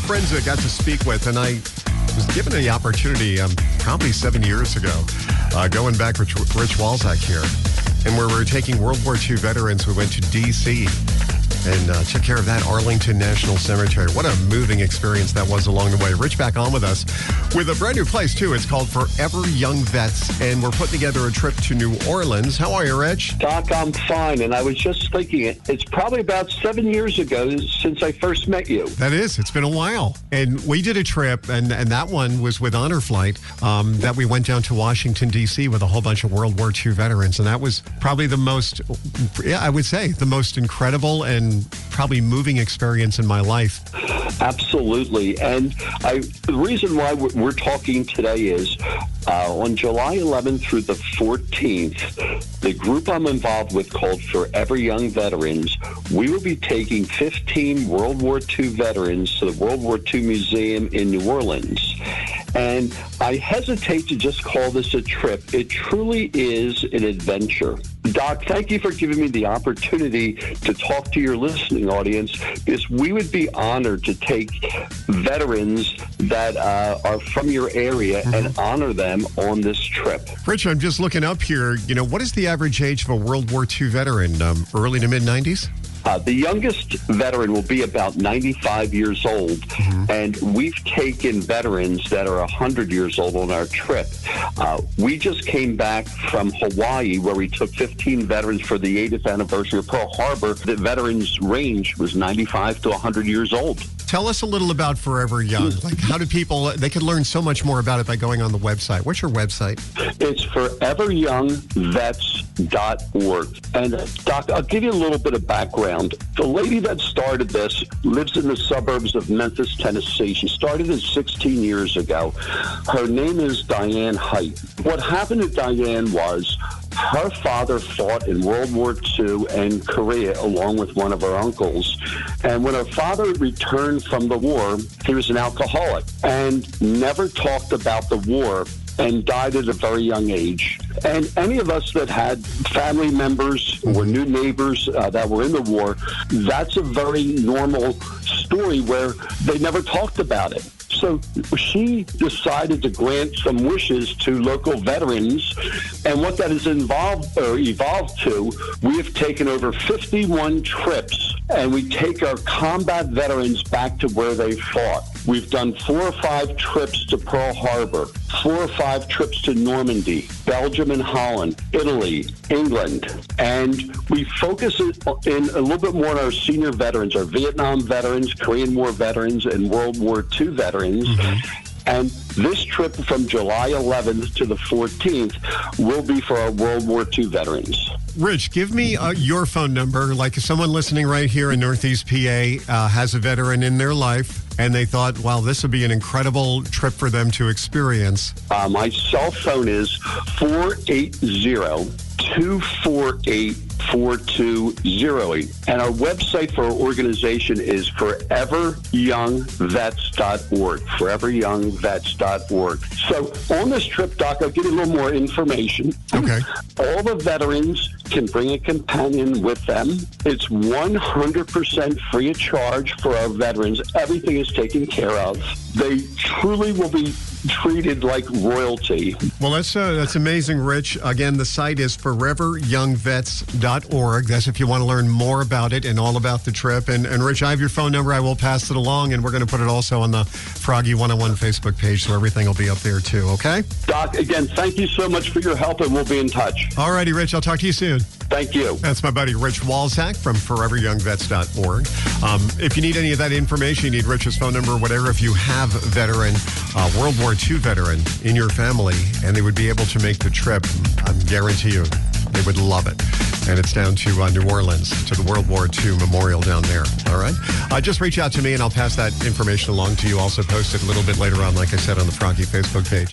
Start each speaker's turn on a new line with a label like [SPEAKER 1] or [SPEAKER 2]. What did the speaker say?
[SPEAKER 1] Friends that I got to speak with, and I was given the opportunity um, probably seven years ago, uh, going back with Rich Walzak here, and where we were taking World War II veterans. We went to D.C and uh, took care of that Arlington National Cemetery. What a moving experience that was along the way. Rich back on with us with a brand new place, too. It's called Forever Young Vets, and we're putting together a trip to New Orleans. How are you, Rich?
[SPEAKER 2] Doc, I'm fine. And I was just thinking, it's probably about seven years ago since I first met you.
[SPEAKER 1] That is. It's been a while. And we did a trip, and, and that one was with Honor Flight, um, that we went down to Washington, D.C. with a whole bunch of World War II veterans. And that was probably the most, yeah, I would say, the most incredible and probably moving experience in my life.
[SPEAKER 2] Absolutely. And I, the reason why we're, talking today is uh, on July 11th through the 14th, the group I'm involved with called Forever Young Veterans, we will be taking 15 World War II veterans to the World War II Museum in New Orleans. And I hesitate to just call this a trip. It truly is an adventure. Doc, thank you for giving me the opportunity to talk to your listening audience because we would be honored to take veterans that uh, are from your area mm-hmm. and honor them on this trip.
[SPEAKER 1] Rich, I'm just looking up here. You know, what is the average age of a World War II veteran? Um, early to mid 90s?
[SPEAKER 2] Uh, the youngest veteran will be about 95 years old, mm-hmm. and we've taken veterans that are 100 years old on our trip. Uh, we just came back from Hawaii, where we took 15 veterans for the 80th anniversary of Pearl Harbor. The veterans' range was 95 to 100 years old.
[SPEAKER 1] Tell us a little about Forever Young. Like, how do people, they can learn so much more about it by going on the website. What's your website?
[SPEAKER 2] It's foreveryoungvets.org. And, uh, Doc, I'll give you a little bit of background. The lady that started this lives in the suburbs of Memphis, Tennessee. She started it 16 years ago. Her name is Diane Hight. What happened to Diane was her father fought in World War II and Korea along with one of her uncles. And when her father returned from the war, he was an alcoholic and never talked about the war and died at a very young age. And any of us that had family members or new neighbors uh, that were in the war, that's a very normal story where they never talked about it. So she decided to grant some wishes to local veterans. And what that has involved or evolved to, we have taken over 51 trips and we take our combat veterans back to where they fought. We've done four or five trips to Pearl Harbor, four or five trips to Normandy, Belgium and Holland, Italy, England. And we focus in a little bit more on our senior veterans, our Vietnam veterans, Korean War veterans, and World War II veterans. Mm-hmm. And this trip from July 11th to the 14th will be for our World War II veterans.
[SPEAKER 1] Rich, give me uh, your phone number. Like if someone listening right here in Northeast PA uh, has a veteran in their life and they thought, well, this would be an incredible trip for them to experience.
[SPEAKER 2] Uh, my cell phone is 480 248 4208. And our website for our organization is foreveryoungvets.org. Foreveryoungvets.org. So on this trip, Doc, I'll give you a little more information.
[SPEAKER 1] Okay.
[SPEAKER 2] All the veterans can bring a companion with them. It's 100% free of charge for our veterans. Everything is taken care of. They truly will be treated like royalty.
[SPEAKER 1] Well, that's uh, that's amazing, Rich. Again, the site is foreveryoungvets.org. That's if you want to learn more about it and all about the trip. And, and Rich, I have your phone number. I will pass it along, and we're going to put it also on the Froggy 101 Facebook page, so everything will be up there too. Okay?
[SPEAKER 2] Doc, again, thank you so much for your help, and we'll be in touch.
[SPEAKER 1] All righty, Rich. I'll talk to you soon.
[SPEAKER 2] Thank you.
[SPEAKER 1] That's my buddy Rich Walzak from foreveryoungvets.org. Um, if you need any of that information, you need Rich's phone number, whatever. If you have veteran, uh, World War II veteran in your family, and they would be able to make the trip, I guarantee you, they would love it. And it's down to uh, New Orleans, to the World War II memorial down there. All right? Uh, just reach out to me and I'll pass that information along to you. Also post it a little bit later on, like I said, on the Froggy Facebook page.